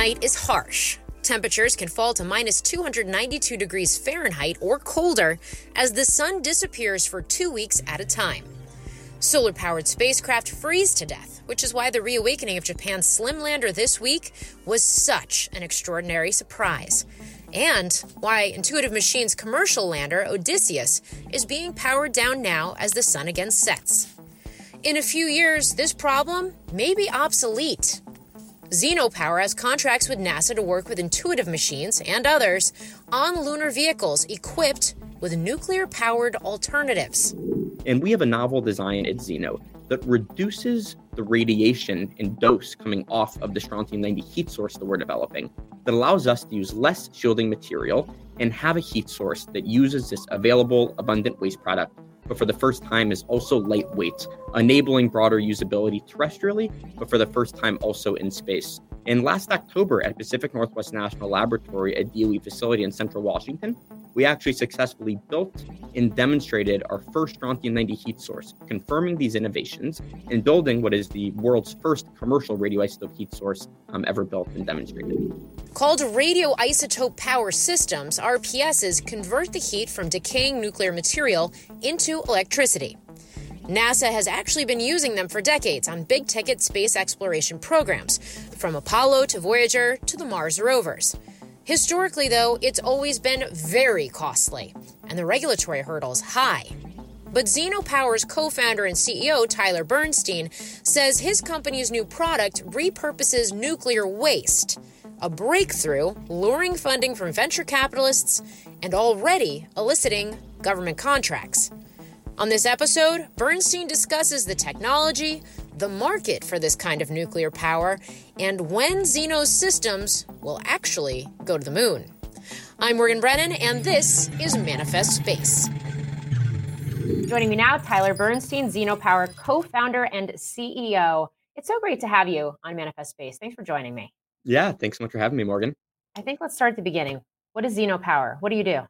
night is harsh. Temperatures can fall to minus 292 degrees Fahrenheit or colder as the sun disappears for two weeks at a time. Solar powered spacecraft freeze to death, which is why the reawakening of Japan's SLIM lander this week was such an extraordinary surprise. And why Intuitive Machines' commercial lander, Odysseus, is being powered down now as the sun again sets. In a few years, this problem may be obsolete. Zeno Power has contracts with NASA to work with Intuitive Machines and others on lunar vehicles equipped with nuclear powered alternatives. And we have a novel design at Zeno that reduces the radiation and dose coming off of the strontium 90 heat source that we're developing that allows us to use less shielding material and have a heat source that uses this available abundant waste product but for the first time is also lightweight, enabling broader usability terrestrially, but for the first time also in space. And last October at Pacific Northwest National Laboratory, a DOE facility in central Washington, we actually successfully built and demonstrated our first strontium 90 heat source, confirming these innovations and building what is the world's first commercial radioisotope heat source um, ever built and demonstrated. Called radioisotope power systems, RPSs convert the heat from decaying nuclear material into electricity. NASA has actually been using them for decades on big ticket space exploration programs, from Apollo to Voyager to the Mars rovers. Historically, though, it's always been very costly, and the regulatory hurdles high. But Zeno Power's co founder and CEO, Tyler Bernstein, says his company's new product repurposes nuclear waste, a breakthrough luring funding from venture capitalists and already eliciting government contracts. On this episode, Bernstein discusses the technology, the market for this kind of nuclear power, and when Zeno's systems will actually go to the moon. I'm Morgan Brennan, and this is Manifest Space. Joining me now, Tyler Bernstein, Zeno Power co founder and CEO. It's so great to have you on Manifest Space. Thanks for joining me. Yeah, thanks so much for having me, Morgan. I think let's start at the beginning. What is Zeno Power? What do you do?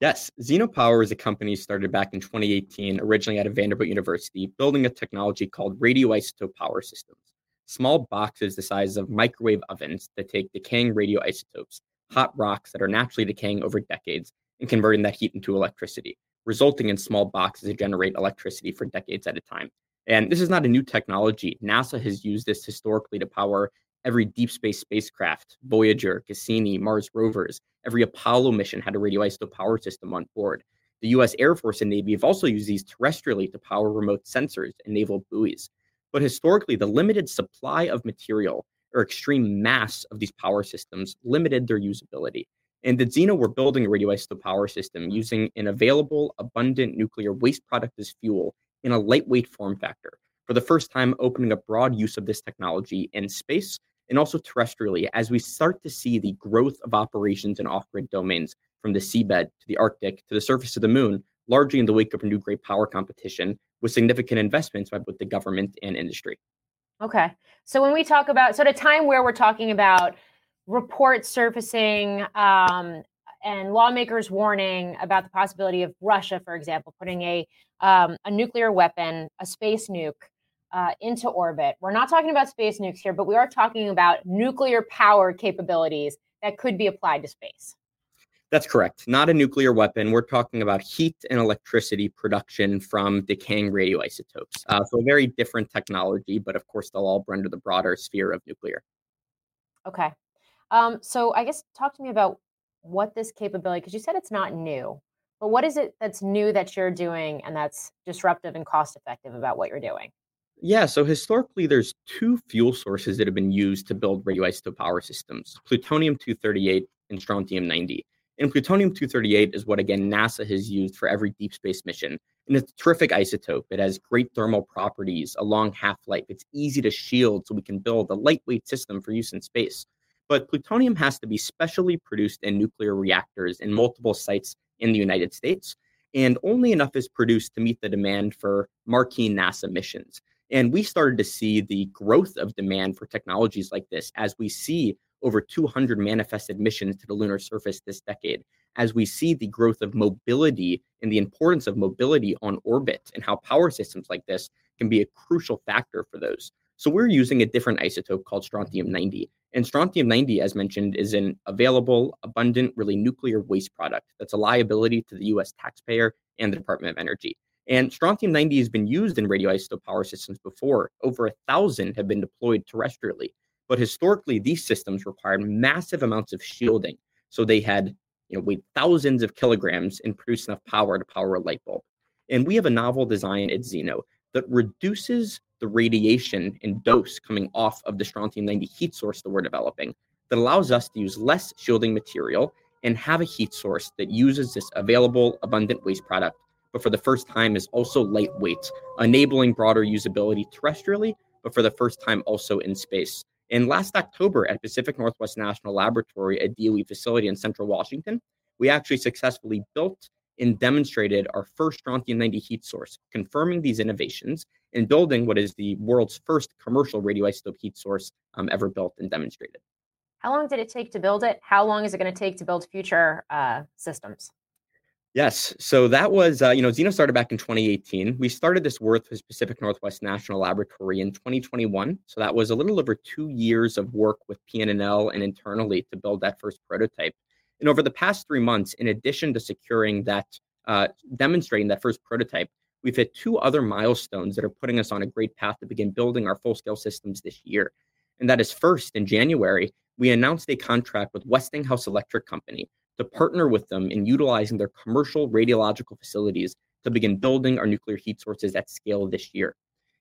Yes, Zeno Power is a company started back in 2018, originally out of Vanderbilt University, building a technology called radioisotope power systems. Small boxes the size of microwave ovens that take decaying radioisotopes, hot rocks that are naturally decaying over decades, and converting that heat into electricity, resulting in small boxes that generate electricity for decades at a time. And this is not a new technology. NASA has used this historically to power every deep space spacecraft, Voyager, Cassini, Mars rovers, every Apollo mission had a radioisotope power system on board. The US Air Force and Navy have also used these terrestrially to power remote sensors and naval buoys. But historically, the limited supply of material or extreme mass of these power systems limited their usability. And the Zeno, we're building a radioisotope power system using an available, abundant nuclear waste product as fuel in a lightweight form factor. For the first time, opening up broad use of this technology in space and also terrestrially as we start to see the growth of operations in off grid domains from the seabed to the Arctic to the surface of the moon, largely in the wake of a new great power competition with significant investments by both the government and industry. Okay. So when we talk about, so at a time where we're talking about reports surfacing um, and lawmakers warning about the possibility of Russia, for example, putting a um, a nuclear weapon, a space nuke uh, into orbit. We're not talking about space nukes here, but we are talking about nuclear power capabilities that could be applied to space. That's correct. Not a nuclear weapon. We're talking about heat and electricity production from decaying radioisotopes. Uh, so, a very different technology, but of course, they'll all into the broader sphere of nuclear. Okay. Um, so, I guess talk to me about what this capability, because you said it's not new, but what is it that's new that you're doing and that's disruptive and cost effective about what you're doing? Yeah, so historically, there's two fuel sources that have been used to build radioisotope power systems plutonium 238 and strontium 90. And plutonium 238 is what, again, NASA has used for every deep space mission. And it's a terrific isotope. It has great thermal properties, a long half life. It's easy to shield, so we can build a lightweight system for use in space. But plutonium has to be specially produced in nuclear reactors in multiple sites in the United States. And only enough is produced to meet the demand for marquee NASA missions. And we started to see the growth of demand for technologies like this as we see over 200 manifested missions to the lunar surface this decade, as we see the growth of mobility and the importance of mobility on orbit and how power systems like this can be a crucial factor for those. So we're using a different isotope called strontium 90. And strontium 90, as mentioned, is an available, abundant, really nuclear waste product that's a liability to the US taxpayer and the Department of Energy. And strontium 90 has been used in radioisotope power systems before. Over a thousand have been deployed terrestrially. But historically, these systems required massive amounts of shielding. So they had, you know, weighed thousands of kilograms and produced enough power to power a light bulb. And we have a novel design at Zeno that reduces the radiation and dose coming off of the strontium 90 heat source that we're developing that allows us to use less shielding material and have a heat source that uses this available abundant waste product but for the first time is also lightweight enabling broader usability terrestrially but for the first time also in space and last october at pacific northwest national laboratory a doe facility in central washington we actually successfully built and demonstrated our first strontium 90 heat source, confirming these innovations and building what is the world's first commercial radioisotope heat source um, ever built and demonstrated. How long did it take to build it? How long is it going to take to build future uh, systems? Yes. So that was, uh, you know, Zeno started back in 2018. We started this work with Pacific Northwest National Laboratory in 2021. So that was a little over two years of work with PNNL and internally to build that first prototype. And over the past three months, in addition to securing that, uh, demonstrating that first prototype, we've hit two other milestones that are putting us on a great path to begin building our full scale systems this year. And that is first, in January, we announced a contract with Westinghouse Electric Company to partner with them in utilizing their commercial radiological facilities to begin building our nuclear heat sources at scale this year.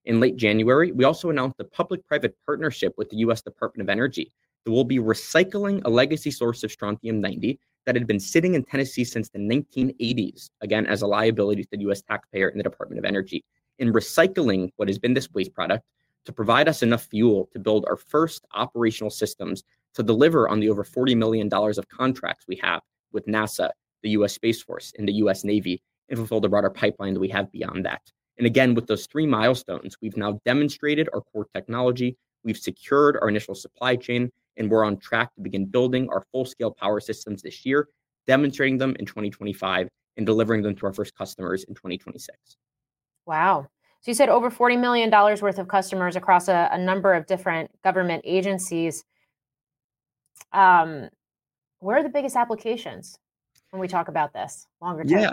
In late January, we also announced a public private partnership with the US Department of Energy that will be recycling a legacy source of strontium 90 that had been sitting in Tennessee since the 1980s, again, as a liability to the US taxpayer and the Department of Energy, in recycling what has been this waste product to provide us enough fuel to build our first operational systems to deliver on the over $40 million of contracts we have with NASA, the US Space Force, and the US Navy, and fulfill the broader pipeline that we have beyond that. And again, with those three milestones, we've now demonstrated our core technology, we've secured our initial supply chain, and we're on track to begin building our full scale power systems this year, demonstrating them in 2025 and delivering them to our first customers in 2026. Wow. So you said over $40 million worth of customers across a, a number of different government agencies. Um, where are the biggest applications when we talk about this longer term? Yeah,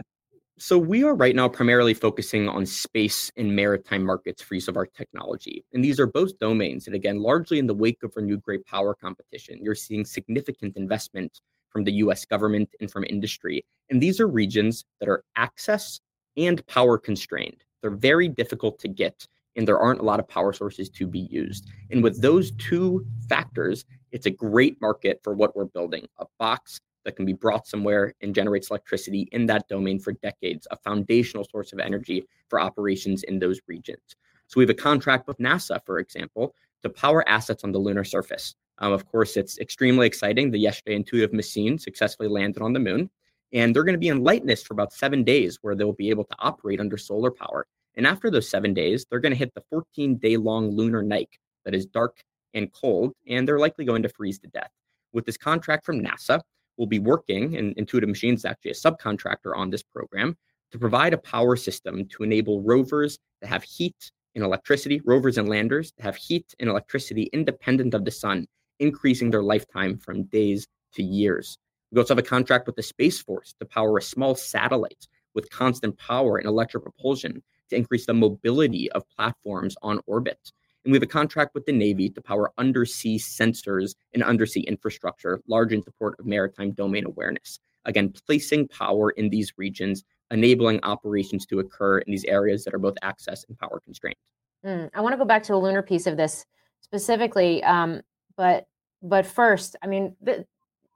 so we are right now primarily focusing on space and maritime markets for use of our technology. And these are both domains. And again, largely in the wake of renewed great power competition, you're seeing significant investment from the US government and from industry. And these are regions that are access and power constrained. They're very difficult to get, and there aren't a lot of power sources to be used. And with those two factors, it's a great market for what we're building a box that can be brought somewhere and generates electricity in that domain for decades, a foundational source of energy for operations in those regions. So we have a contract with NASA, for example, to power assets on the lunar surface. Um, of course, it's extremely exciting. The yesterday intuitive machine successfully landed on the moon, and they're going to be in lightness for about seven days, where they'll be able to operate under solar power. And after those seven days, they're going to hit the 14 day long lunar night that is dark and cold, and they're likely going to freeze to death. With this contract from NASA, we'll be working, and Intuitive Machines is actually a subcontractor on this program, to provide a power system to enable rovers to have heat and electricity, rovers and landers to have heat and electricity independent of the sun, increasing their lifetime from days to years. We also have a contract with the Space Force to power a small satellite with constant power and electric propulsion to increase the mobility of platforms on orbit. And we have a contract with the Navy to power undersea sensors and undersea infrastructure, large in support of maritime domain awareness. Again, placing power in these regions, enabling operations to occur in these areas that are both access and power constrained. Mm, I want to go back to the lunar piece of this specifically, um, but but first, I mean, the,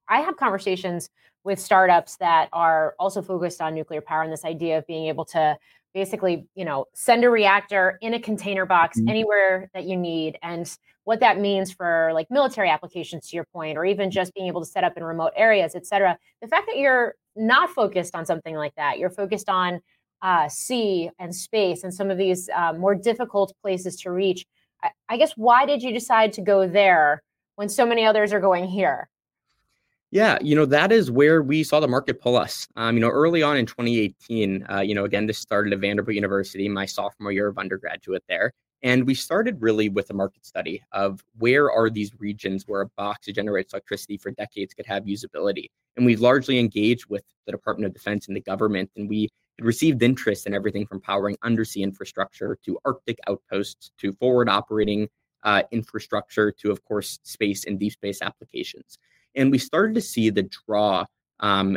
I have conversations with startups that are also focused on nuclear power and this idea of being able to basically you know send a reactor in a container box mm-hmm. anywhere that you need and what that means for like military applications to your point or even just being able to set up in remote areas et cetera the fact that you're not focused on something like that you're focused on uh, sea and space and some of these uh, more difficult places to reach I, I guess why did you decide to go there when so many others are going here yeah, you know, that is where we saw the market pull us. Um, you know, early on in 2018, uh, you know, again, this started at Vanderbilt University, my sophomore year of undergraduate there. And we started really with a market study of where are these regions where a box that generates electricity for decades could have usability. And we largely engaged with the Department of Defense and the government, and we received interest in everything from powering undersea infrastructure to Arctic outposts to forward operating uh, infrastructure to, of course, space and deep space applications. And we started to see the draw um,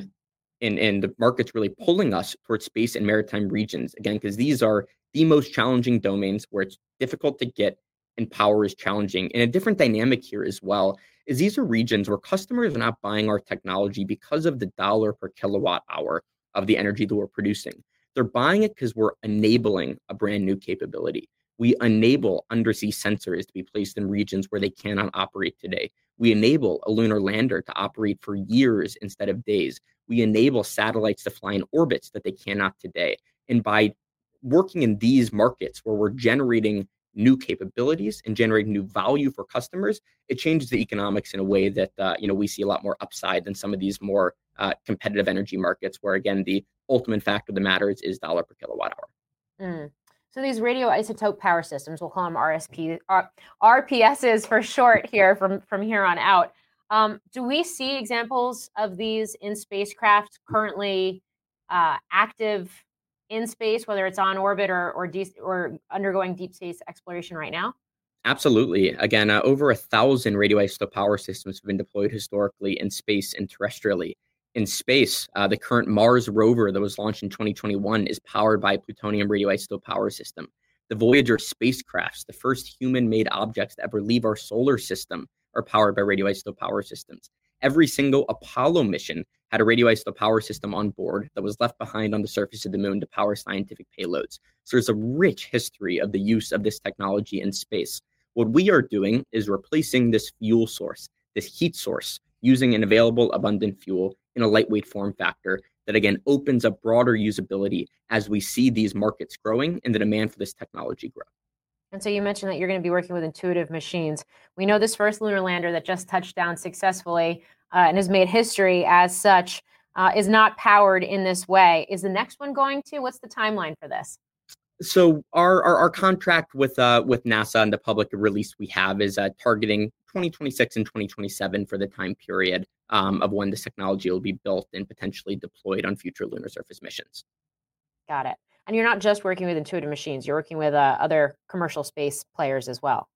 and, and the markets really pulling us towards space and maritime regions again because these are the most challenging domains where it's difficult to get and power is challenging. And a different dynamic here as well is these are regions where customers are not buying our technology because of the dollar per kilowatt hour of the energy that we're producing. They're buying it because we're enabling a brand new capability. We enable undersea sensors to be placed in regions where they cannot operate today. We enable a lunar lander to operate for years instead of days. We enable satellites to fly in orbits that they cannot today. And by working in these markets where we're generating new capabilities and generating new value for customers, it changes the economics in a way that uh, you know we see a lot more upside than some of these more uh, competitive energy markets, where again the ultimate fact of the matter is, is dollar per kilowatt hour. Mm. So these radioisotope power systems, we'll call them RSP, R, RPSs for short here from from here on out. Um, do we see examples of these in spacecraft currently uh, active in space, whether it's on orbit or or, de- or undergoing deep space exploration right now? Absolutely. Again, uh, over a thousand radioisotope power systems have been deployed historically in space and terrestrially. In space, uh, the current Mars rover that was launched in 2021 is powered by a plutonium radioisotope power system. The Voyager spacecrafts, the first human made objects to ever leave our solar system, are powered by radioisotope power systems. Every single Apollo mission had a radioisotope power system on board that was left behind on the surface of the moon to power scientific payloads. So there's a rich history of the use of this technology in space. What we are doing is replacing this fuel source, this heat source, using an available abundant fuel in a lightweight form factor that again opens up broader usability as we see these markets growing and the demand for this technology grow. And so you mentioned that you're going to be working with intuitive machines. We know this first lunar lander that just touched down successfully uh, and has made history as such uh, is not powered in this way. Is the next one going to? What's the timeline for this? So our our, our contract with uh, with NASA and the public release we have is uh, targeting 2026 and 2027 for the time period um, of when this technology will be built and potentially deployed on future lunar surface missions. Got it. And you're not just working with Intuitive Machines; you're working with uh, other commercial space players as well.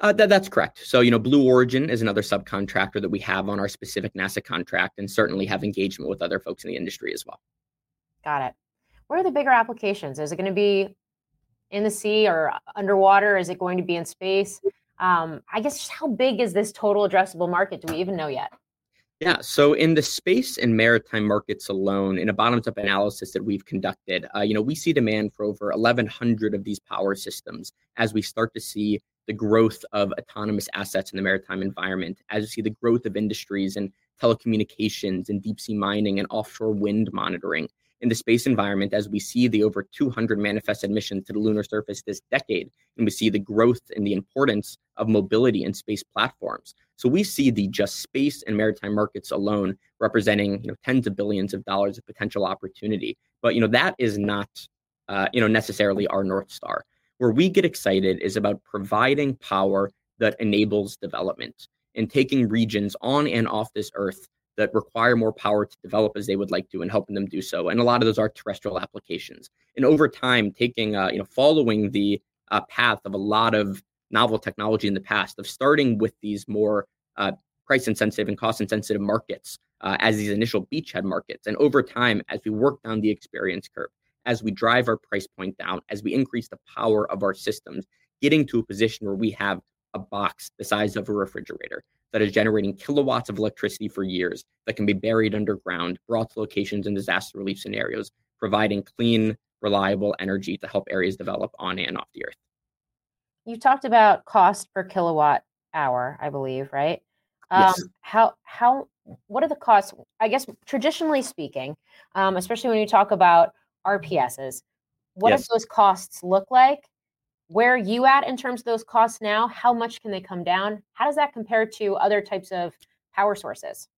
Uh, that, that's correct. So, you know, Blue Origin is another subcontractor that we have on our specific NASA contract, and certainly have engagement with other folks in the industry as well. Got it. What are the bigger applications? Is it going to be in the sea or underwater? Is it going to be in space? Um, I guess just how big is this total addressable market? Do we even know yet? Yeah, so in the space and maritime markets alone, in a bottoms-up analysis that we've conducted, uh, you know, we see demand for over 1,100 of these power systems as we start to see the growth of autonomous assets in the maritime environment, as you see the growth of industries and telecommunications and deep sea mining and offshore wind monitoring in the space environment as we see the over 200 manifested missions to the lunar surface this decade, and we see the growth and the importance of mobility in space platforms. So we see the just space and maritime markets alone representing you know tens of billions of dollars of potential opportunity. But you know that is not uh, you know necessarily our north star. Where we get excited is about providing power that enables development and taking regions on and off this earth that require more power to develop as they would like to and helping them do so. And a lot of those are terrestrial applications. And over time, taking, uh, you know, following the uh, path of a lot of novel technology in the past of starting with these more uh, price insensitive and cost insensitive markets uh, as these initial beachhead markets. And over time, as we work down the experience curve, as we drive our price point down, as we increase the power of our systems, getting to a position where we have a box the size of a refrigerator that is generating kilowatts of electricity for years that can be buried underground, brought to locations in disaster relief scenarios, providing clean, reliable energy to help areas develop on and off the earth. You talked about cost per kilowatt hour, I believe, right? Um, yes. How how what are the costs? I guess traditionally speaking, um, especially when you talk about RPSs, what yes. do those costs look like? Where are you at in terms of those costs now? How much can they come down? How does that compare to other types of power sources?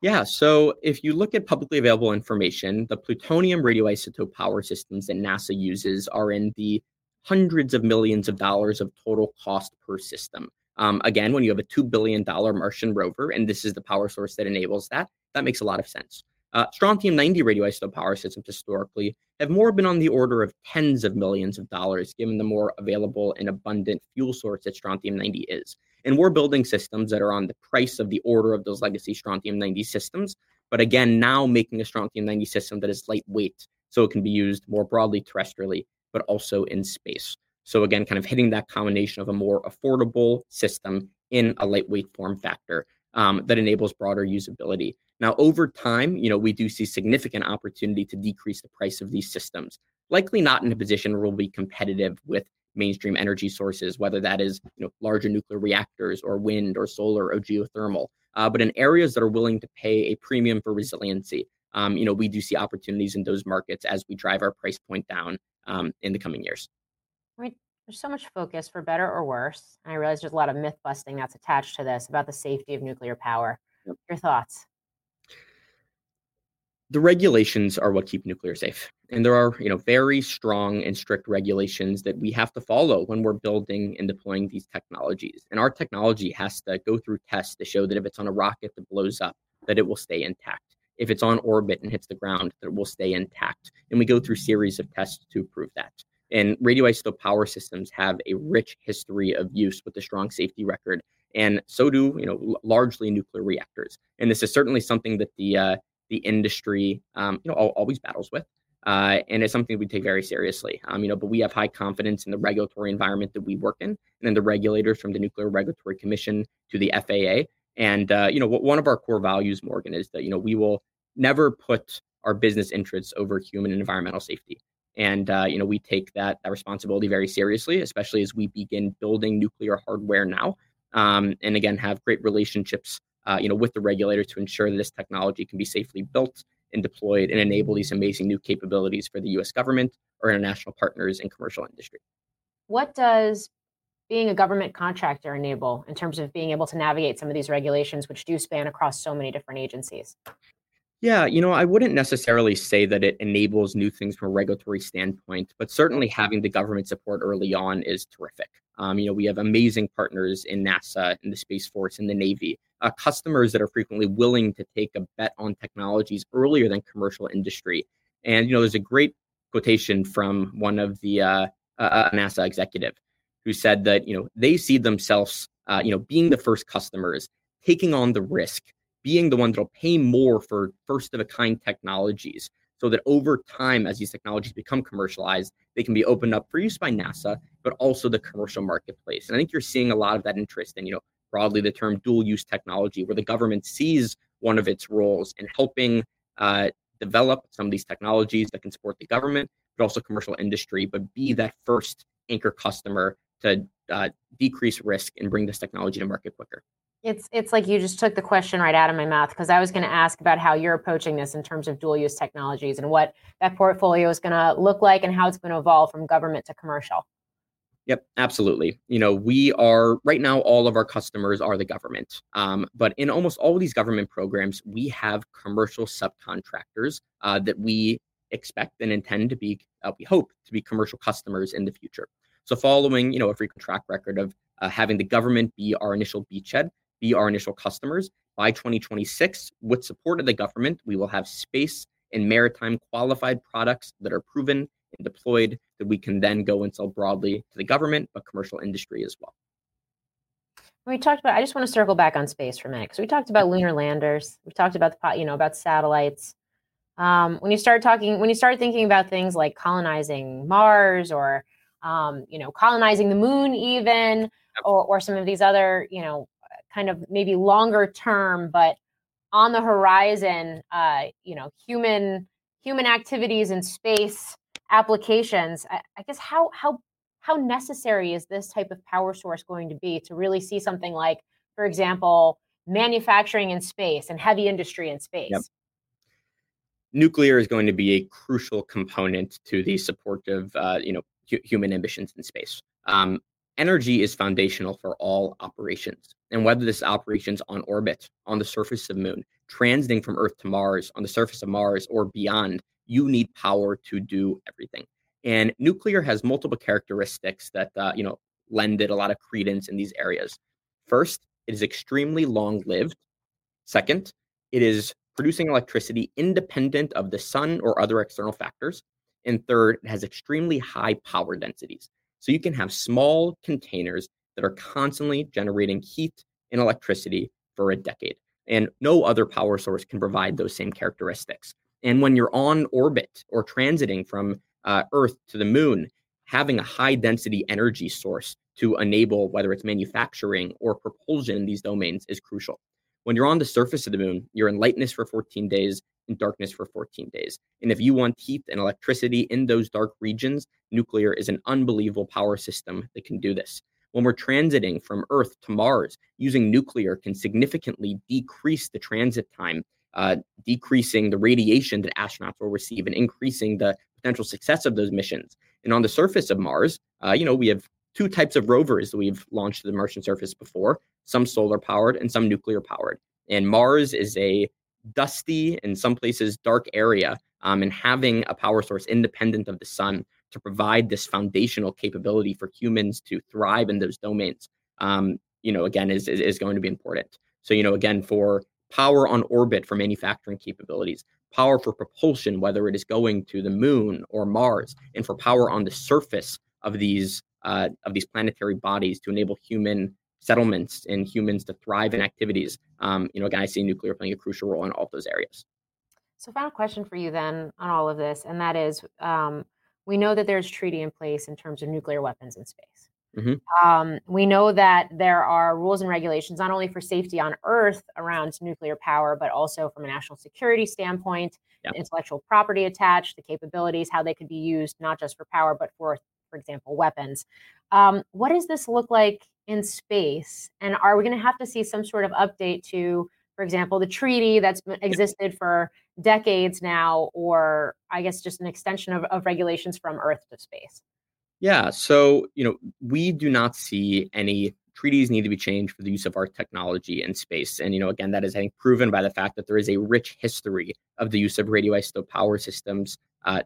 Yeah, so if you look at publicly available information, the plutonium radioisotope power systems that NASA uses are in the hundreds of millions of dollars of total cost per system. Um, again, when you have a $2 billion Martian rover, and this is the power source that enables that, that makes a lot of sense. Uh, strontium 90 radioisotope power systems historically have more been on the order of tens of millions of dollars, given the more available and abundant fuel source that strontium 90 is. And we're building systems that are on the price of the order of those legacy strontium 90 systems. But again, now making a strontium 90 system that is lightweight so it can be used more broadly terrestrially, but also in space. So again, kind of hitting that combination of a more affordable system in a lightweight form factor um, that enables broader usability. Now, over time, you know, we do see significant opportunity to decrease the price of these systems. Likely not in a position where we'll be competitive with mainstream energy sources, whether that is you know larger nuclear reactors or wind or solar or geothermal. Uh, but in areas that are willing to pay a premium for resiliency, um, you know, we do see opportunities in those markets as we drive our price point down um, in the coming years. Right. There's so much focus, for better or worse. And I realize there's a lot of myth busting that's attached to this about the safety of nuclear power. Yep. Your thoughts? The regulations are what keep nuclear safe. And there are you know very strong and strict regulations that we have to follow when we're building and deploying these technologies. And our technology has to go through tests to show that if it's on a rocket that blows up that it will stay intact. If it's on orbit and hits the ground that it will stay intact. And we go through series of tests to prove that. And radioisotope power systems have a rich history of use with a strong safety record. And so do you know largely nuclear reactors. And this is certainly something that the uh, the industry, um, you know, always battles with. Uh, and it's something we take very seriously. Um, you know, but we have high confidence in the regulatory environment that we work in, and then the regulators from the Nuclear Regulatory Commission to the FAA. And uh, you know, one of our core values, Morgan, is that you know we will never put our business interests over human and environmental safety. And uh, you know, we take that that responsibility very seriously, especially as we begin building nuclear hardware now. Um, and again, have great relationships uh, you know, with the regulator to ensure that this technology can be safely built and deployed and enable these amazing new capabilities for the U.S. government or international partners in commercial industry. What does being a government contractor enable in terms of being able to navigate some of these regulations, which do span across so many different agencies? Yeah, you know, I wouldn't necessarily say that it enables new things from a regulatory standpoint, but certainly having the government support early on is terrific. Um, you know, we have amazing partners in NASA, in the Space Force, in the Navy, uh, customers that are frequently willing to take a bet on technologies earlier than commercial industry. And, you know, there's a great quotation from one of the uh, uh, NASA executive who said that, you know, they see themselves, uh, you know, being the first customers, taking on the risk, being the one that'll pay more for first of a kind technologies so that over time, as these technologies become commercialized, they can be opened up for use by NASA, but also the commercial marketplace. And I think you're seeing a lot of that interest in, you know, broadly the term dual use technology, where the government sees one of its roles in helping uh, develop some of these technologies that can support the government, but also commercial industry, but be that first anchor customer to uh, decrease risk and bring this technology to market quicker. It's it's like you just took the question right out of my mouth because I was going to ask about how you're approaching this in terms of dual use technologies and what that portfolio is going to look like and how it's going to evolve from government to commercial. Yep, absolutely. You know, we are right now, all of our customers are the government. Um, but in almost all these government programs, we have commercial subcontractors uh, that we expect and intend to be, uh, we hope to be commercial customers in the future. So, following, you know, a frequent track record of uh, having the government be our initial beachhead, be our initial customers. By 2026, with support of the government, we will have space and maritime qualified products that are proven and deployed that we can then go and sell broadly to the government, but commercial industry as well. We talked about. I just want to circle back on space for a minute because we talked about lunar landers. We talked about the you know about satellites. Um, when you start talking, when you start thinking about things like colonizing Mars or um, you know colonizing the moon, even or, or some of these other you know kind of maybe longer term, but on the horizon, uh, you know, human human activities in space applications. I, I guess how how how necessary is this type of power source going to be to really see something like, for example, manufacturing in space and heavy industry in space? Yep. Nuclear is going to be a crucial component to the support of uh, you know hu- human ambitions in space. Um, energy is foundational for all operations. And whether this operations on orbit, on the surface of moon, transiting from Earth to Mars, on the surface of Mars, or beyond, you need power to do everything. And nuclear has multiple characteristics that uh, you know lend it a lot of credence in these areas. First, it is extremely long lived. Second, it is producing electricity independent of the sun or other external factors. And third, it has extremely high power densities. So you can have small containers that are constantly generating heat and electricity for a decade. And no other power source can provide those same characteristics. And when you're on orbit or transiting from uh, Earth to the moon, having a high density energy source to enable whether it's manufacturing or propulsion in these domains is crucial. When you're on the surface of the moon, you're in lightness for 14 days and darkness for 14 days. And if you want heat and electricity in those dark regions, nuclear is an unbelievable power system that can do this. When we're transiting from Earth to Mars, using nuclear can significantly decrease the transit time, uh, decreasing the radiation that astronauts will receive and increasing the potential success of those missions. And on the surface of Mars, uh, you know, we have two types of rovers that we've launched to the Martian surface before some solar powered and some nuclear powered. And Mars is a dusty, in some places, dark area. Um, and having a power source independent of the sun to provide this foundational capability for humans to thrive in those domains, um, you know, again, is, is, is going to be important. So, you know, again, for power on orbit for manufacturing capabilities, power for propulsion, whether it is going to the moon or Mars, and for power on the surface of these uh, of these planetary bodies to enable human settlements and humans to thrive in activities. Um, you know, again, I see nuclear playing a crucial role in all of those areas. So, final question for you then on all of this, and that is, um, we know that there's treaty in place in terms of nuclear weapons in space. Mm-hmm. Um, we know that there are rules and regulations not only for safety on Earth around nuclear power, but also from a national security standpoint, intellectual property attached, the capabilities, how they could be used not just for power, but for, for example, weapons. Um, what does this look like in space? And are we going to have to see some sort of update to, for example, the treaty that's existed for decades now, or I guess just an extension of, of regulations from Earth to space? Yeah. So, you know, we do not see any treaties need to be changed for the use of our technology in space. And, you know, again, that is, I think, proven by the fact that there is a rich history of the use of radioisotope power systems uh,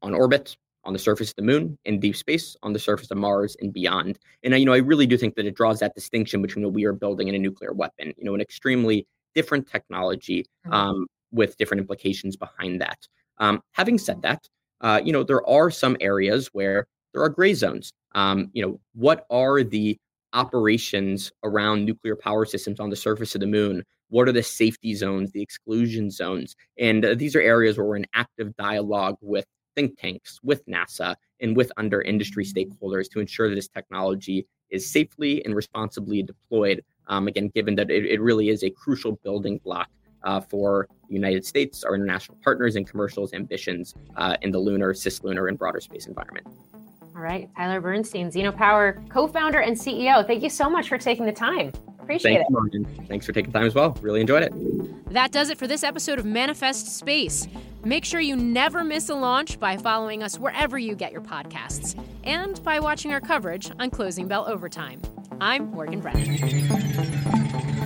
on orbit, on the surface of the moon, in deep space, on the surface of Mars, and beyond. And, you know, I really do think that it draws that distinction between what we are building and a nuclear weapon, you know, an extremely different technology mm-hmm. um, with different implications behind that. Um, having said that, uh, you know, there are some areas where there are gray zones. Um, you know, what are the operations around nuclear power systems on the surface of the moon? What are the safety zones, the exclusion zones? And uh, these are areas where we're in active dialogue with think tanks, with NASA, and with under industry stakeholders to ensure that this technology is safely and responsibly deployed. Um, again, given that it, it, really is a crucial building block uh, for the United States, our international partners, and commercials ambitions uh, in the lunar, cislunar, and broader space environment. All right, Tyler Bernstein, Power co-founder and CEO. Thank you so much for taking the time. Appreciate Thank it. You, Thanks for taking time as well. Really enjoyed it. That does it for this episode of Manifest Space. Make sure you never miss a launch by following us wherever you get your podcasts and by watching our coverage on Closing Bell Overtime. I'm Morgan Brennan.